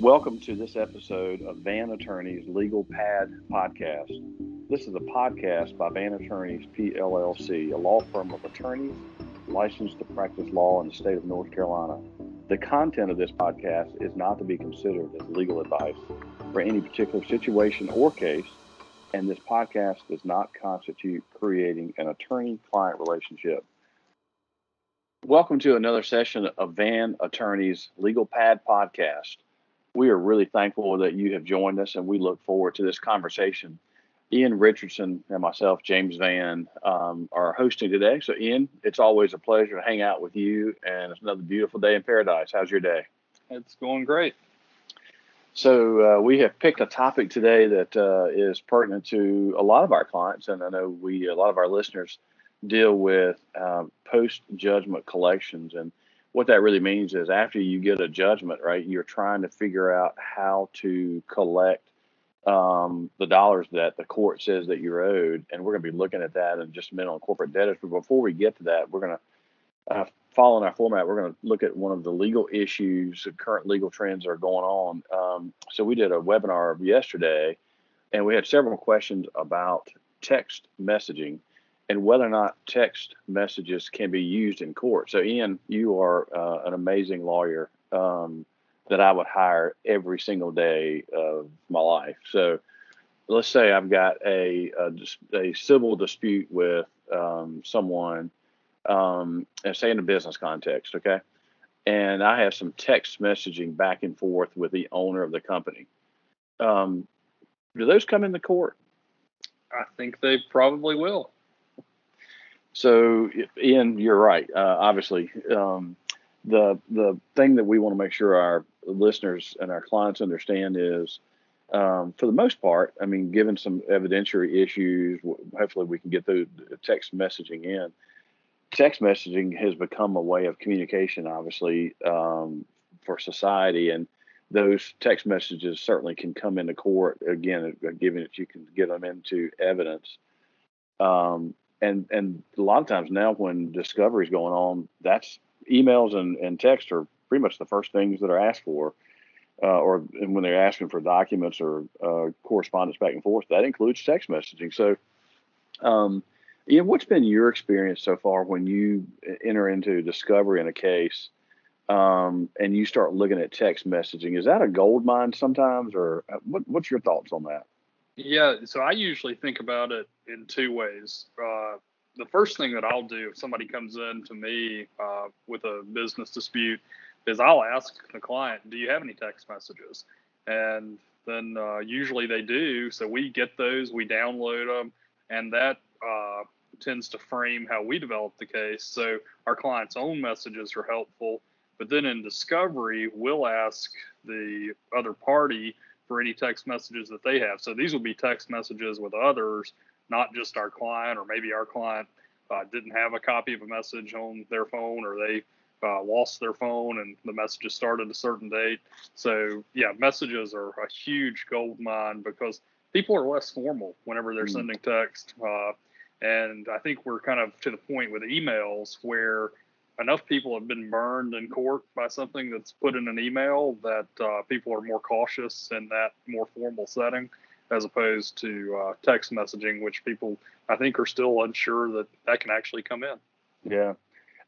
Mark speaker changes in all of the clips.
Speaker 1: Welcome to this episode of Vann Attorneys Legal Pad Podcast. This is a podcast by Vann Attorneys PLLC, a law firm of attorneys licensed to practice law in the state of North Carolina. The content of this podcast is not to be considered as legal advice for any particular situation or case, and this podcast does not constitute creating an attorney client relationship. Welcome to another session of Vann Attorneys Legal Pad Podcast we are really thankful that you have joined us and we look forward to this conversation. Ian Richardson and myself, James Vann, um, are hosting today. So, Ian, it's always a pleasure to hang out with you, and it's another beautiful day in paradise. How's your day?
Speaker 2: It's going great.
Speaker 1: So, uh, we have picked a topic today that uh, is pertinent to a lot of our clients, and I know we, a lot of our listeners, deal with um, post judgment collections. And what that really means is after you get a judgment, right, you're trying to figure out how to collect um, the dollars that the court says that you're owed. And we're going to be looking at that in just a minute on corporate debtors. But before we get to that, we're going to, uh, following our format, we're going to look at one of the legal issues, the current legal trends are going on. Um, so we did a webinar yesterday and we had several questions about text messaging and whether or not text messages can be used in court. So, Ian, you are uh, an amazing lawyer um, that I would hire every single day of my life. So, let's say I've got a a, a civil dispute with um, someone, um, and say in a business context, okay, and I have some text messaging back and forth with the owner of the company. Um, do those come into court?
Speaker 2: I think they probably will.
Speaker 1: So, Ian, you're right. Uh, obviously, um, the the thing that we want to make sure our listeners and our clients understand is, um, for the most part, I mean, given some evidentiary issues, hopefully we can get the text messaging in. Text messaging has become a way of communication, obviously, um, for society, and those text messages certainly can come into court again, given that you can get them into evidence. Um, and and a lot of times now when discovery is going on, that's emails and, and text are pretty much the first things that are asked for, uh, or when they're asking for documents or uh, correspondence back and forth, that includes text messaging. So, um, Ian, what's been your experience so far when you enter into discovery in a case? Um, and you start looking at text messaging, is that a gold mine sometimes, or uh, what, what's your thoughts on that?
Speaker 2: Yeah, so I usually think about it in two ways. Uh, the first thing that I'll do if somebody comes in to me uh, with a business dispute is I'll ask the client, "Do you have any text messages?" And then uh, usually they do. So we get those, we download them, and that uh, tends to frame how we develop the case. So our client's own messages are helpful. But then in discovery, we'll ask the other party for any text messages that they have. So these will be text messages with others, not just our client, or maybe our client uh, didn't have a copy of a message on their phone, or they uh, lost their phone and the messages started a certain date. So yeah, messages are a huge gold mine because people are less formal whenever they're mm. sending text. Uh, and I think we're kind of to the point with emails where enough people have been burned in court by something that's put in an email that uh, people are more cautious in that more formal setting as opposed to uh, text messaging, which people I think are still unsure that that can actually come in.
Speaker 1: Yeah,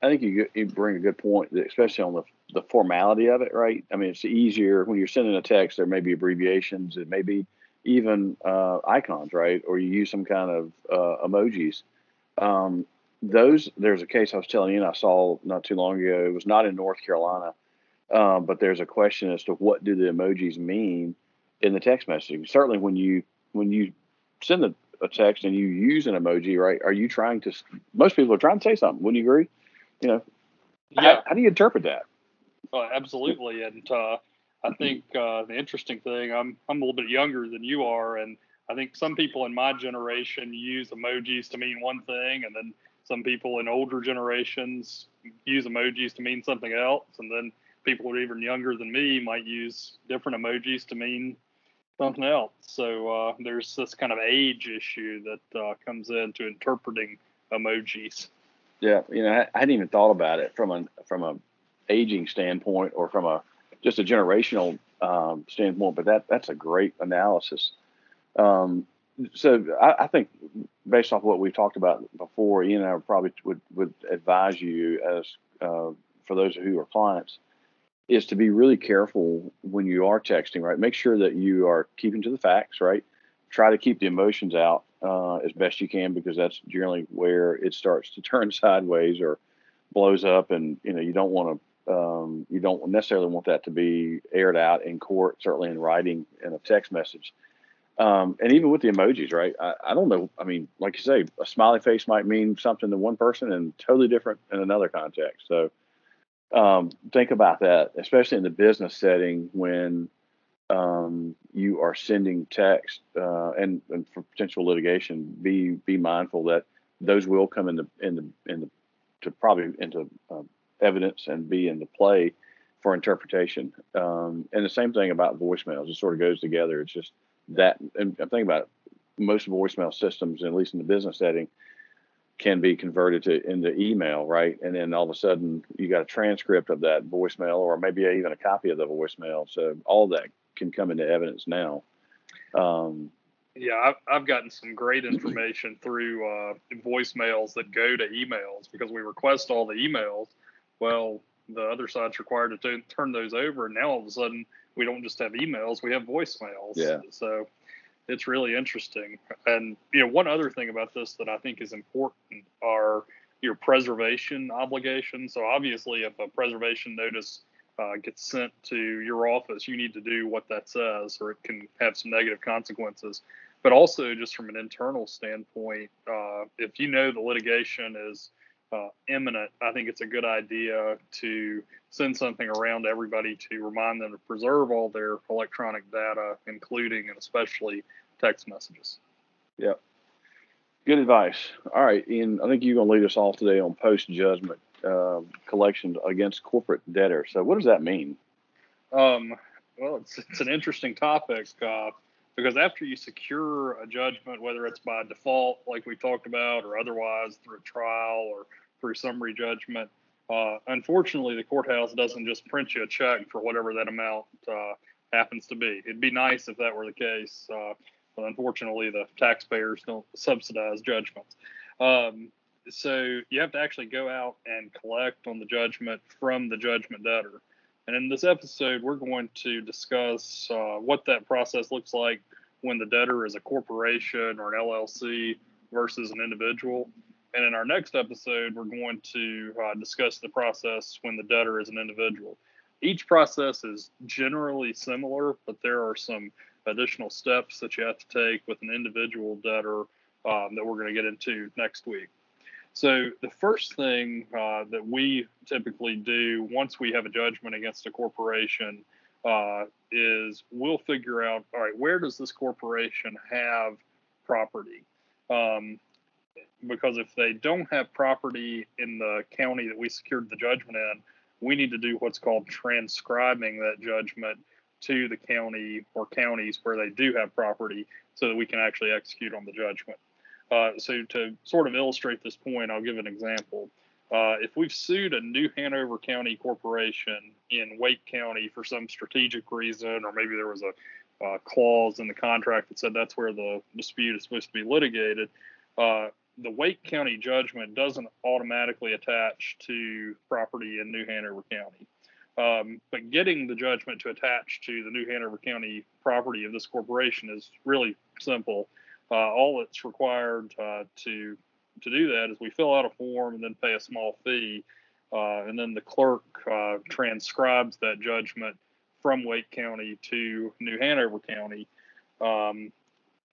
Speaker 1: I think you you bring a good point, especially on the the formality of it, right? I mean, it's easier when you're sending a text. There may be abbreviations. It may be even uh, icons, right? Or you use some kind of uh, emojis. Um, those there's a case I was telling you and I saw not too long ago. It was not in North Carolina, um, but there's a question as to what do the emojis mean in the text messaging. Certainly, when you when you send a, a text and you use an emoji, right? Are you trying to? Most people are trying to say something. Wouldn't you agree? You know, yeah. How, how do you interpret that?
Speaker 2: Uh, absolutely, and uh, I think uh, the interesting thing, I'm I'm a little bit younger than you are, and I think some people in my generation use emojis to mean one thing, and then some people in older generations use emojis to mean something else, and then people who are even younger than me might use different emojis to mean something else. So uh, there's this kind of age issue that uh, comes into interpreting emojis.
Speaker 1: Yeah, you know, I, I, hadn't even thought about it from a from a aging standpoint or from a just a generational um, standpoint. But that that's a great analysis. Um, so I, I, think based off what we've talked about before, Ian and I probably would would advise you as uh, for those who are clients is to be really careful when you are texting. Right, make sure that you are keeping to the facts. Right, try to keep the emotions out uh, as best you can because that's generally where it starts to turn sideways or blows up, and you know you don't want to. Um, you don't necessarily want that to be aired out in court, certainly in writing in a text message. Um, and even with the emojis, right? I, I, don't know. I mean, like you say, a smiley face might mean something to one person and totally different in another context. So um, think about that, especially in the business setting when um, you are sending text uh, and, and, for potential litigation. Be be mindful that those will come into in the in the to probably into uh, evidence and be into play for interpretation. Um, and the same thing about voicemails. It sort of goes together. It's just that, and I'm thinking about it, most voicemail systems, at least in the business setting, can be converted to into email, right? And then all of a sudden you got a transcript of that voicemail, or maybe even a copy of the voicemail. So all that can come into evidence now. Um,
Speaker 2: yeah, I've, I've gotten some great information through uh, voicemails that go to emails because we request all the emails. Well, the other side's required to t- turn those over, and now all of a sudden we don't just have emails, we have voicemails.
Speaker 1: Yeah.
Speaker 2: So it's really interesting. And you know, one other thing about this that I think is important are your preservation obligations. So obviously, if a preservation notice uh, gets sent to your office, you need to do what that says, or it can have some negative consequences. But also, just from an internal standpoint, uh, if you know the litigation is uh, imminent, I think it's a good idea to send something around to everybody to remind them to preserve all their electronic data, including and especially text messages.
Speaker 1: Yep. Good advice. All right, Ian, I think you're going to lead us off today on post judgment uh, collection against corporate debtors. So, what does that mean?
Speaker 2: Um, well, it's, it's an interesting topic uh, because after you secure a judgment, whether it's by default, like we talked about, or otherwise through a trial or through summary judgment, uh, unfortunately, the courthouse doesn't just print you a check for whatever that amount uh, happens to be. It'd be nice if that were the case, uh, but unfortunately, the taxpayers don't subsidize judgments. Um, so you have to actually go out and collect on the judgment from the judgment debtor. And in this episode, we're going to discuss uh, what that process looks like when the debtor is a corporation or an LLC versus an individual. And in our next episode, we're going to uh, discuss the process when the debtor is an individual. Each process is generally similar, but there are some additional steps that you have to take with an individual debtor um, that we're going to get into next week. So, the first thing uh, that we typically do once we have a judgment against a corporation uh, is we'll figure out all right, where does this corporation have property? Um, because if they don't have property in the county that we secured the judgment in, we need to do what's called transcribing that judgment to the county or counties where they do have property so that we can actually execute on the judgment. Uh, so, to sort of illustrate this point, I'll give an example. Uh, if we've sued a New Hanover County corporation in Wake County for some strategic reason, or maybe there was a uh, clause in the contract that said that's where the dispute is supposed to be litigated, uh, the Wake County judgment doesn't automatically attach to property in New Hanover County. Um, but getting the judgment to attach to the New Hanover County property of this corporation is really simple. Uh, all that's required uh, to to do that is we fill out a form and then pay a small fee, uh, and then the clerk uh, transcribes that judgment from Wake County to New Hanover County. Um,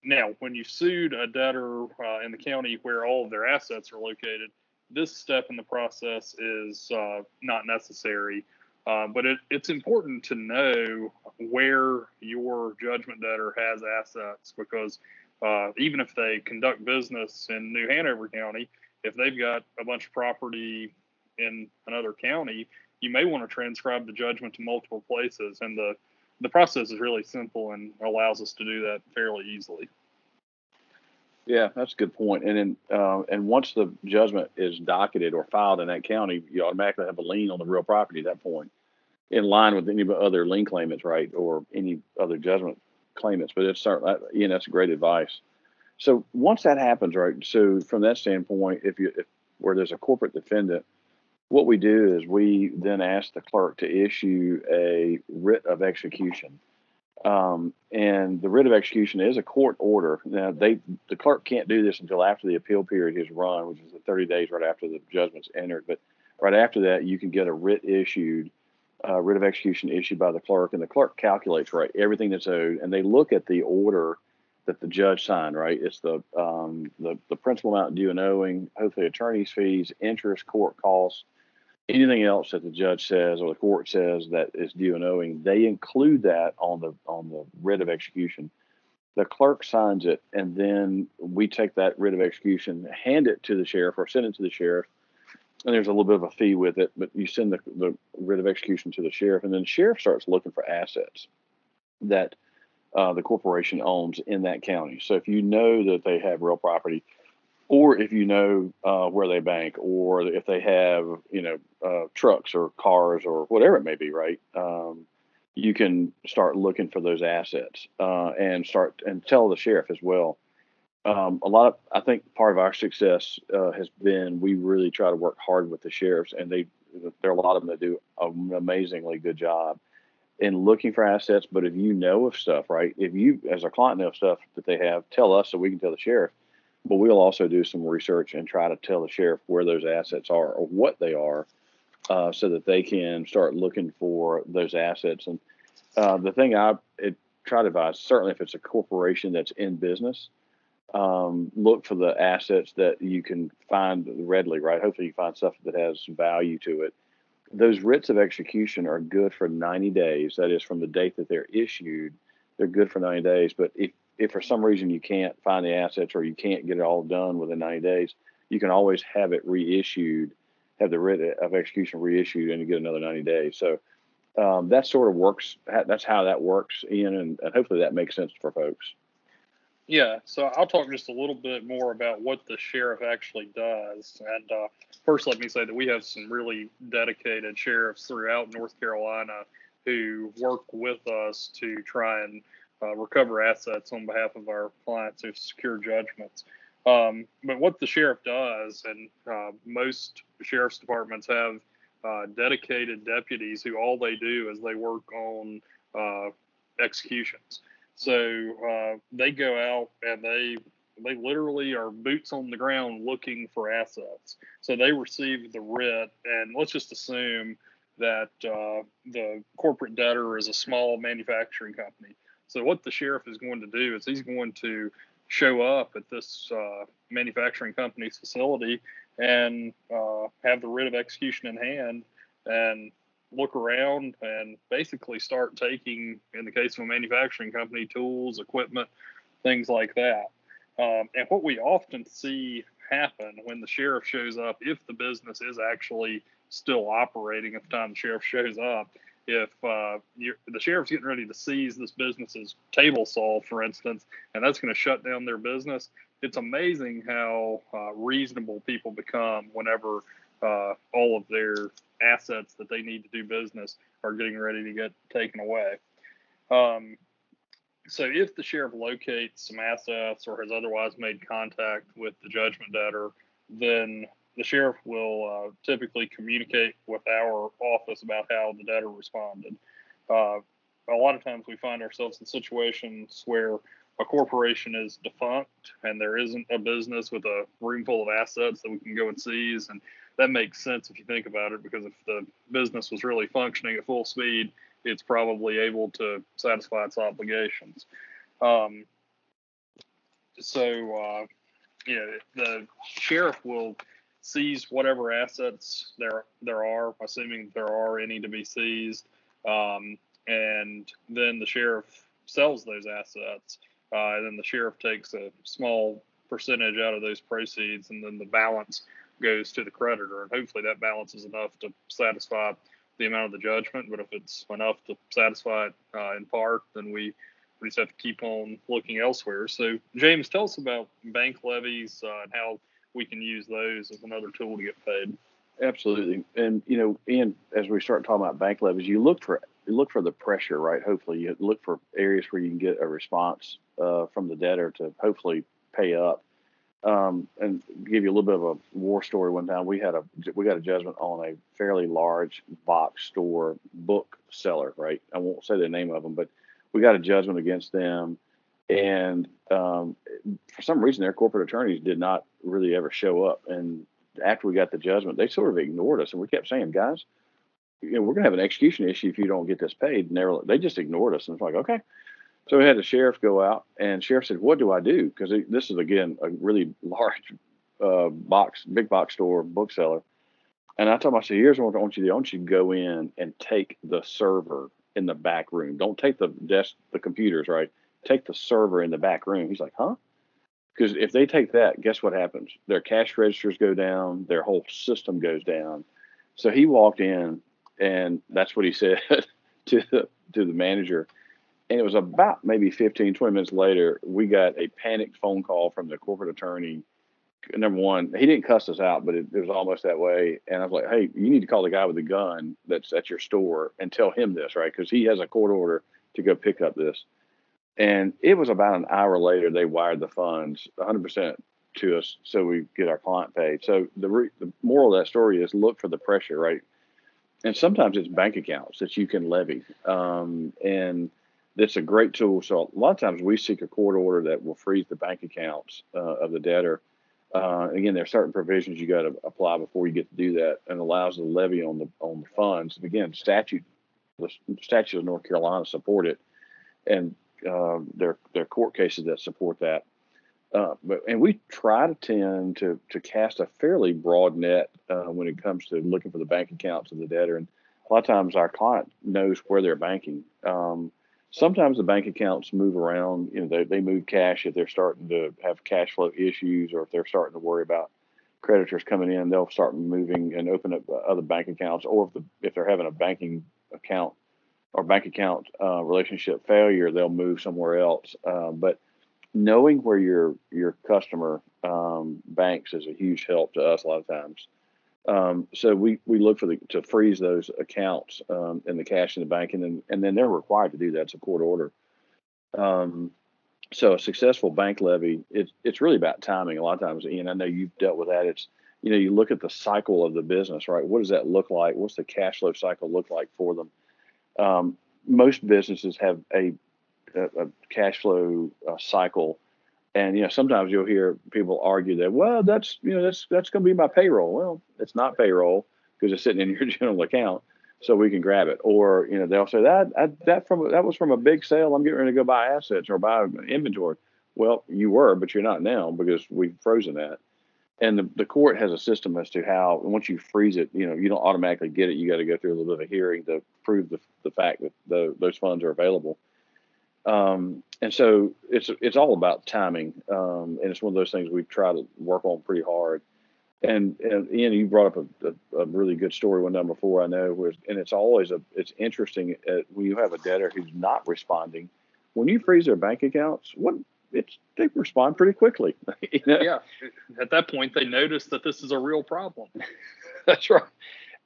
Speaker 2: now, when you sued a debtor uh, in the county where all of their assets are located, this step in the process is uh, not necessary. Uh, but it, it's important to know where your judgment debtor has assets because uh, even if they conduct business in New Hanover County, if they've got a bunch of property in another county, you may want to transcribe the judgment to multiple places. And the the process is really simple and allows us to do that fairly easily.
Speaker 1: Yeah, that's a good point. And then, uh, and once the judgment is docketed or filed in that county, you automatically have a lien on the real property at that point. in line with any other lien claimants, right, or any other judgment claimants. But it's certainly, you that's great advice. So once that happens, right, so from that standpoint, if you if where there's a corporate defendant, what we do is we then ask the clerk to issue a writ of execution. Um, and the writ of execution is a court order. Now, they the clerk can't do this until after the appeal period has run, which is the 30 days right after the judgment's entered. But right after that, you can get a writ issued, uh, writ of execution issued by the clerk, and the clerk calculates right everything that's owed, and they look at the order that the judge signed. Right, it's the um, the the principal amount due and owing, hopefully attorney's fees, interest, court costs anything else that the judge says or the court says that is due and owing, they include that on the on the writ of execution. The clerk signs it, and then we take that writ of execution, hand it to the sheriff, or send it to the sheriff. And there's a little bit of a fee with it, but you send the, the writ of execution to the sheriff, and then the sheriff starts looking for assets that uh, the corporation owns in that county. So if you know that they have real property, or if you know uh, where they bank, or if they have you know uh, trucks or cars or whatever it may be, right? Um, you can start looking for those assets uh, and start and tell the sheriff as well. Um, a lot of I think part of our success uh, has been we really try to work hard with the sheriffs, and they there are a lot of them that do an amazingly good job in looking for assets. But if you know of stuff, right? If you as a client know of stuff that they have, tell us so we can tell the sheriff but we'll also do some research and try to tell the sheriff where those assets are or what they are uh, so that they can start looking for those assets. And uh, the thing I it, try to advise, certainly if it's a corporation that's in business, um, look for the assets that you can find readily, right? Hopefully you find stuff that has value to it. Those writs of execution are good for 90 days. That is from the date that they're issued. They're good for 90 days. But if if for some reason you can't find the assets or you can't get it all done within 90 days, you can always have it reissued, have the writ of execution reissued, and you get another 90 days. So um, that sort of works. That's how that works, Ian, and, and hopefully that makes sense for folks.
Speaker 2: Yeah, so I'll talk just a little bit more about what the sheriff actually does. And uh, first, let me say that we have some really dedicated sheriffs throughout North Carolina who work with us to try and uh, recover assets on behalf of our clients who secure judgments. Um, but what the sheriff does, and uh, most sheriff's departments have uh, dedicated deputies who all they do is they work on uh, executions. So uh, they go out and they they literally are boots on the ground looking for assets. So they receive the writ, and let's just assume that uh, the corporate debtor is a small manufacturing company so what the sheriff is going to do is he's going to show up at this uh, manufacturing company's facility and uh, have the writ of execution in hand and look around and basically start taking, in the case of a manufacturing company, tools, equipment, things like that. Um, and what we often see happen when the sheriff shows up, if the business is actually still operating at the time the sheriff shows up, if uh, the sheriff's getting ready to seize this business's table saw, for instance, and that's going to shut down their business, it's amazing how uh, reasonable people become whenever uh, all of their assets that they need to do business are getting ready to get taken away. Um, so, if the sheriff locates some assets or has otherwise made contact with the judgment debtor, then the sheriff will uh, typically communicate with our office about how the debtor responded. Uh, a lot of times we find ourselves in situations where a corporation is defunct and there isn't a business with a room full of assets that we can go and seize. And that makes sense if you think about it, because if the business was really functioning at full speed, it's probably able to satisfy its obligations. Um, so, uh, yeah, the sheriff will seize whatever assets there there are, assuming there are any to be seized, um, and then the sheriff sells those assets, uh, and then the sheriff takes a small percentage out of those proceeds, and then the balance goes to the creditor, and hopefully that balance is enough to satisfy the amount of the judgment. But if it's enough to satisfy it uh, in part, then we we just have to keep on looking elsewhere. So, James, tell us about bank levies uh, and how we can use those as another tool to get paid.
Speaker 1: Absolutely, and you know, and as we start talking about bank levies, you look for you look for the pressure, right? Hopefully, you look for areas where you can get a response uh, from the debtor to hopefully pay up. Um, and give you a little bit of a war story. One time, we had a we got a judgment on a fairly large box store book seller, right? I won't say the name of them, but we got a judgment against them, and um, for some reason, their corporate attorneys did not really ever show up. And after we got the judgment, they sort of ignored us, and we kept saying, "Guys, you know, we're going to have an execution issue if you don't get this paid." And they were, they just ignored us, and it's like, okay. So we had the sheriff go out, and sheriff said, "What do I do?" Because this is again a really large uh, box, big box store bookseller. And I told him, I said, "Here's what I want you to do. I want you to go in and take the server in the back room. Don't take the desk, the computers, right? Take the server in the back room." He's like, "Huh?" Because if they take that, guess what happens? Their cash registers go down, their whole system goes down. So he walked in, and that's what he said to the to the manager. And it was about maybe 15, 20 minutes later, we got a panicked phone call from the corporate attorney. Number one, he didn't cuss us out, but it, it was almost that way. And I was like, hey, you need to call the guy with the gun that's at your store and tell him this, right? Because he has a court order to go pick up this. And it was about an hour later, they wired the funds 100% to us so we get our client paid. So the, re- the moral of that story is look for the pressure, right? And sometimes it's bank accounts that you can levy. Um, and that's a great tool. So a lot of times we seek a court order that will freeze the bank accounts uh, of the debtor. Uh, again, there are certain provisions you got to apply before you get to do that, and allows the levy on the on the funds. And again, statute, the statute of North Carolina support it, and there there are court cases that support that. Uh, but and we try to tend to to cast a fairly broad net uh, when it comes to looking for the bank accounts of the debtor, and a lot of times our client knows where they're banking. Um, sometimes the bank accounts move around. You know, they, they move cash if they're starting to have cash flow issues, or if they're starting to worry about creditors coming in, they'll start moving and open up other bank accounts, or if the if they're having a banking account or bank account uh, relationship failure, they'll move somewhere else. Uh, but knowing where your your customer um, banks is a huge help to us a lot of times. Um, so we, we look for the to freeze those accounts um, in the cash in the bank, and then and then they're required to do that. It's a court order. Um, so a successful bank levy, it's it's really about timing. A lot of times, Ian, I know you've dealt with that. It's you know you look at the cycle of the business, right? What does that look like? What's the cash flow cycle look like for them? Um, most businesses have a, a, a cash flow uh, cycle, and you know sometimes you'll hear people argue that well that's you know that's that's going to be my payroll. Well, it's not payroll because it's sitting in your general account, so we can grab it. Or you know they'll say that I, that from that was from a big sale. I'm getting ready to go buy assets or buy inventory. Well, you were, but you're not now because we've frozen that and the, the court has a system as to how once you freeze it, you know, you don't automatically get it. You got to go through a little bit of a hearing to prove the, the fact that the, those funds are available. Um, and so it's it's all about timing, um, and it's one of those things we try to work on pretty hard. And, and Ian, you brought up a, a, a really good story one time before. I know, and it's always a it's interesting uh, when you have a debtor who's not responding. When you freeze their bank accounts, what it's they respond pretty quickly.
Speaker 2: you know? Yeah, at that point they notice that this is a real problem.
Speaker 1: That's right.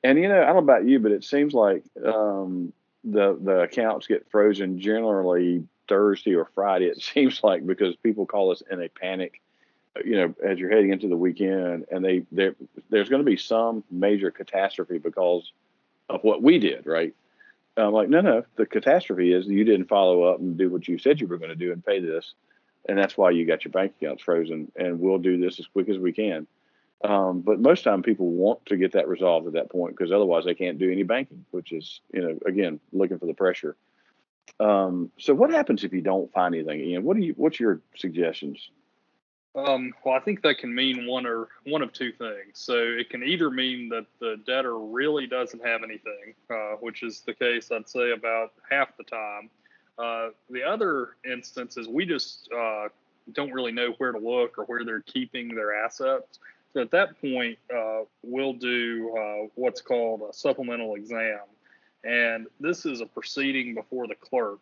Speaker 1: And you know, I don't know about you, but it seems like um, the the accounts get frozen generally Thursday or Friday. It seems like because people call us in a panic. You know, as you're heading into the weekend, and they there there's going to be some major catastrophe because of what we did, right? I'm like, no, no. The catastrophe is you didn't follow up and do what you said you were going to do and pay this and that's why you got your bank accounts frozen. And we'll do this as quick as we can. Um, but most time people want to get that resolved at that point because otherwise they can't do any banking, which is you know again looking for the pressure. Um, so what happens if you don't find anything? Ian, what do you? What's your suggestions?
Speaker 2: Um, well, I think that can mean one or one of two things. So it can either mean that the debtor really doesn't have anything, uh, which is the case I'd say about half the time, uh, the other instance is we just uh, don't really know where to look or where they're keeping their assets. So at that point, uh, we'll do uh, what's called a supplemental exam. And this is a proceeding before the clerk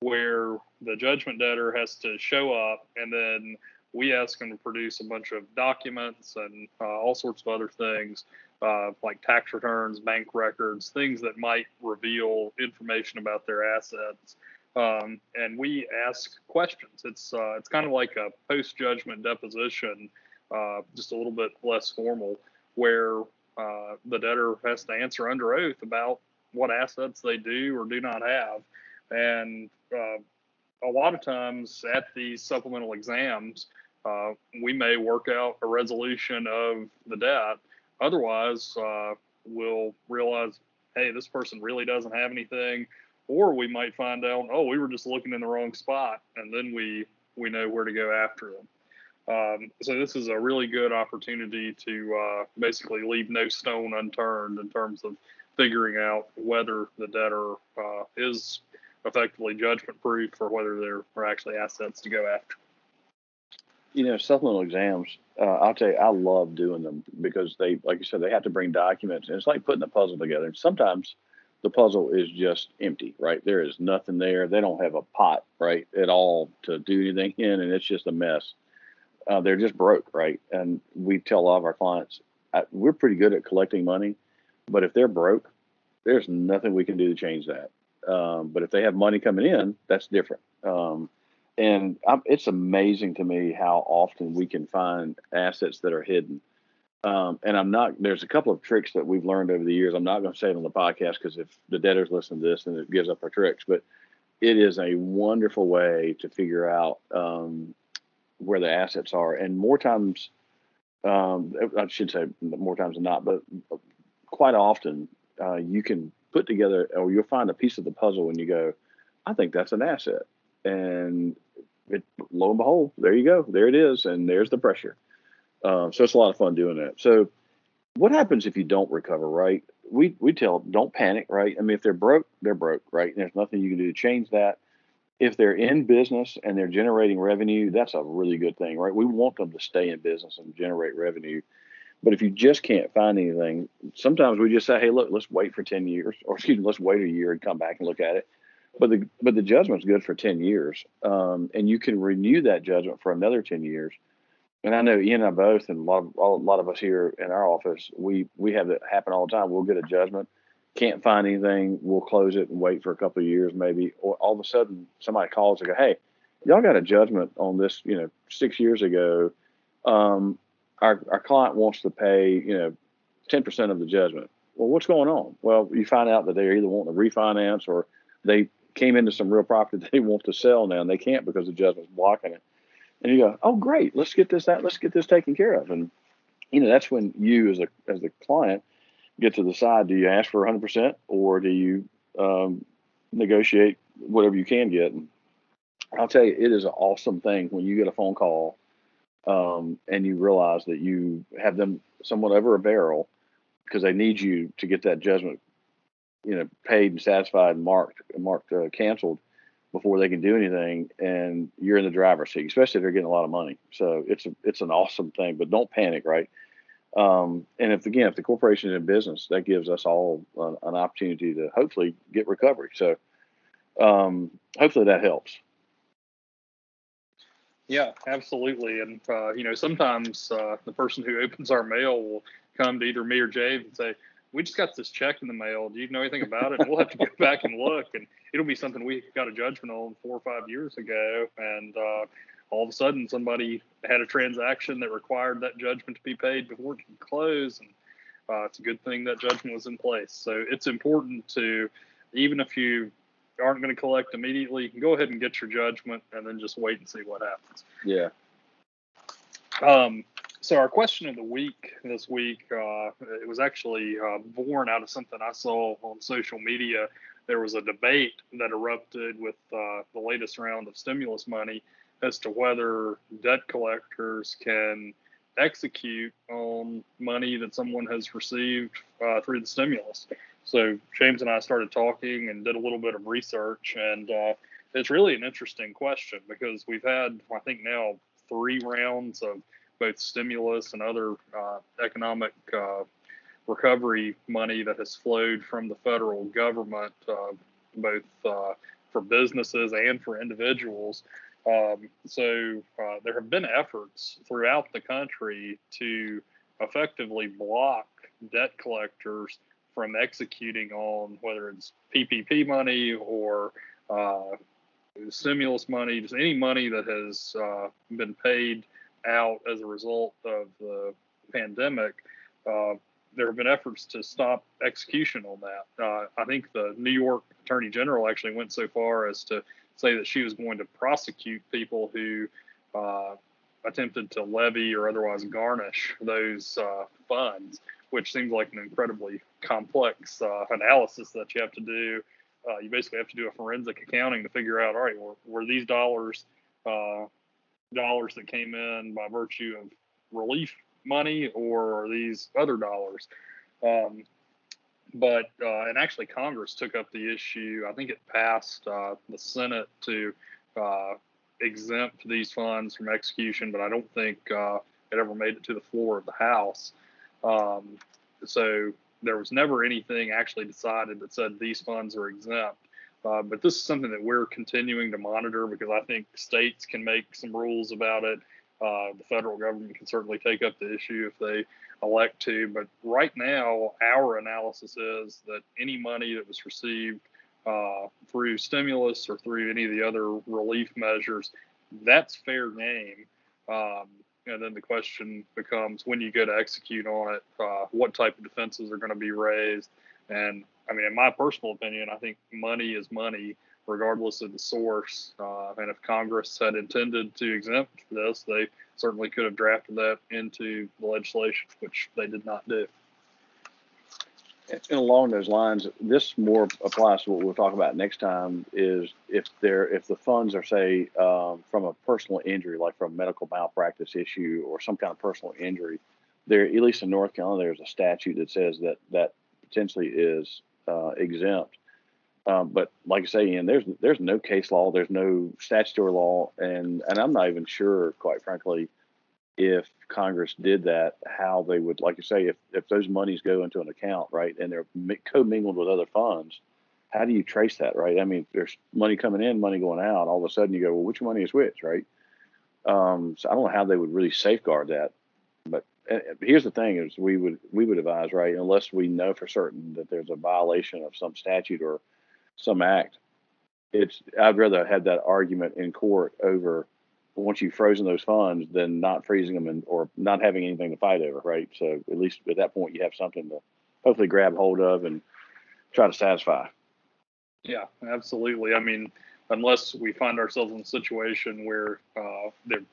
Speaker 2: where the judgment debtor has to show up and then we ask them to produce a bunch of documents and uh, all sorts of other things uh, like tax returns, bank records, things that might reveal information about their assets. Um, and we ask questions. It's uh, it's kind of like a post judgment deposition, uh, just a little bit less formal, where uh, the debtor has to answer under oath about what assets they do or do not have. And uh, a lot of times at these supplemental exams, uh, we may work out a resolution of the debt. Otherwise, uh, we'll realize, hey, this person really doesn't have anything, or we might find out, oh, we were just looking in the wrong spot, and then we we know where to go after them. Um, so this is a really good opportunity to uh, basically leave no stone unturned in terms of figuring out whether the debtor uh, is effectively judgment proof or whether there are actually assets to go after.
Speaker 1: You know, supplemental exams, uh, I'll tell you, I love doing them because they, like you said, they have to bring documents and it's like putting a puzzle together. And Sometimes the puzzle is just empty, right? There is nothing there. They don't have a pot, right, at all to do anything in, and it's just a mess. Uh, they're just broke, right? And we tell a lot of our clients, I, we're pretty good at collecting money, but if they're broke, there's nothing we can do to change that. Um, but if they have money coming in, that's different. Um, and I'm, it's amazing to me how often we can find assets that are hidden. Um, and I'm not, there's a couple of tricks that we've learned over the years. I'm not going to say it on the podcast because if the debtors listen to this, then it gives up our tricks. But it is a wonderful way to figure out um, where the assets are. And more times, um, I should say more times than not, but quite often uh, you can put together, or you'll find a piece of the puzzle and you go, I think that's an asset. And it, lo and behold, there you go. There it is. And there's the pressure. Uh, so it's a lot of fun doing that. So what happens if you don't recover, right? We, we tell them, don't panic, right? I mean, if they're broke, they're broke, right? And there's nothing you can do to change that. If they're in business and they're generating revenue, that's a really good thing, right? We want them to stay in business and generate revenue. But if you just can't find anything, sometimes we just say, "Hey, look, let's wait for ten years, or excuse me, let's wait a year and come back and look at it." But the but the judgment's good for ten years, um, and you can renew that judgment for another ten years. And I know Ian and I both, and a lot of a lot of us here in our office, we we have that happen all the time. We'll get a judgment, can't find anything, we'll close it and wait for a couple of years, maybe, or all of a sudden somebody calls and go, "Hey, y'all got a judgment on this, you know, six years ago." Um, our, our client wants to pay, you know, 10% of the judgment. Well, what's going on? Well, you find out that they're either wanting to refinance or they came into some real property they want to sell now and they can't because the judgment's blocking it. And you go, oh, great, let's get this out, let's get this taken care of. And, you know, that's when you as a, as the client get to decide, do you ask for 100% or do you um, negotiate whatever you can get? And I'll tell you, it is an awesome thing when you get a phone call um, and you realize that you have them somewhat over a barrel because they need you to get that judgment, you know, paid and satisfied and marked marked uh, canceled before they can do anything, and you're in the driver's seat, especially if they're getting a lot of money. So it's a, it's an awesome thing, but don't panic, right? Um, and if again, if the corporation is in business, that gives us all an, an opportunity to hopefully get recovery. So um, hopefully that helps.
Speaker 2: Yeah, absolutely. And uh, you know, sometimes uh, the person who opens our mail will come to either me or Jave and say, "We just got this check in the mail. Do you know anything about it?" And we'll have to go back and look, and it'll be something we got a judgment on four or five years ago, and uh, all of a sudden somebody had a transaction that required that judgment to be paid before it could close, and uh, it's a good thing that judgment was in place. So it's important to, even if you aren't going to collect immediately, you can go ahead and get your judgment and then just wait and see what happens.
Speaker 1: Yeah.
Speaker 2: Um, so our question of the week this week, uh, it was actually uh, born out of something I saw on social media. There was a debate that erupted with uh, the latest round of stimulus money as to whether debt collectors can execute on money that someone has received uh, through the stimulus. So James and I started talking and did a little bit of research, and uh, it's really an interesting question because we've had, I think, now three rounds of both stimulus and other uh, economic uh, recovery money that has flowed from the federal government, uh, both uh, for businesses and for individuals. Um, so uh, there have been efforts throughout the country to effectively block debt collectors from executing on whether it's PPP money or stimulus money, just any money that has uh, been paid out as a result of the pandemic. Uh, there have been efforts to stop execution on that. Uh, I think the New York Attorney General actually went so far as to say that she was going to prosecute people who uh, attempted to levy or otherwise garnish those uh, funds, which seems like an incredibly complex uh, analysis that you have to do. Uh, you basically have to do a forensic accounting to figure out, all right, were, were these dollars dollars that came in by virtue of relief money, or these other dollars? Um, but uh, and actually, Congress took up the issue. I think it passed uh, the Senate to uh, exempt these funds from execution, but I don't think uh, it ever made it to the floor of the House. Um, so there was never anything actually decided that said these funds are exempt. Uh, but this is something that we're continuing to monitor because I think states can make some rules about it. Uh, the federal government can certainly take up the issue if they elect to. But right now, our analysis is that any money that was received uh, through stimulus or through any of the other relief measures, that's fair game. Um, and then the question becomes when you go to execute on it, uh, what type of defenses are going to be raised? And I mean, in my personal opinion, I think money is money regardless of the source. Uh, and if Congress had intended to exempt this, they certainly could have drafted that into the legislation, which they did not do.
Speaker 1: And along those lines, this more applies to what we'll talk about next time. Is if there if the funds are say um, from a personal injury, like from a medical malpractice issue or some kind of personal injury, there at least in North Carolina, there's a statute that says that that potentially is uh, exempt. Um, but like I say, Ian, there's there's no case law, there's no statutory law, and and I'm not even sure, quite frankly, if Congress did that, how they would, like you say, if, if those monies go into an account, right, and they're commingled with other funds, how do you trace that, right? I mean, there's money coming in, money going out. All of a sudden, you go, well, which money is which, right? Um, so I don't know how they would really safeguard that. But here's the thing: is we would we would advise, right, unless we know for certain that there's a violation of some statute or some act. It's I'd rather have that argument in court over once you've frozen those funds, then not freezing them and or not having anything to fight over, right? So at least at that point, you have something to hopefully grab hold of and try to satisfy.
Speaker 2: Yeah, absolutely. I mean, unless we find ourselves in a situation where uh, the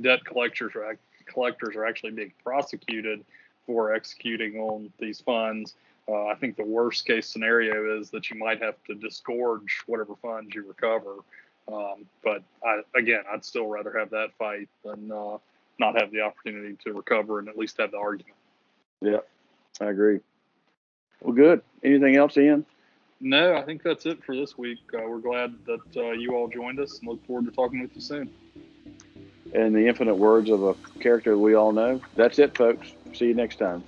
Speaker 2: debt collectors are collectors are actually being prosecuted for executing on these funds. Uh, I think the worst case scenario is that you might have to disgorge whatever funds you recover um, but I, again, I'd still rather have that fight than uh, not have the opportunity to recover and at least have the argument.
Speaker 1: Yeah, I agree. Well, good. Anything else, Ian?
Speaker 2: No, I think that's it for this week. Uh, we're glad that uh, you all joined us and look forward to talking with you soon.
Speaker 1: And the infinite words of a character we all know, that's it, folks. See you next time.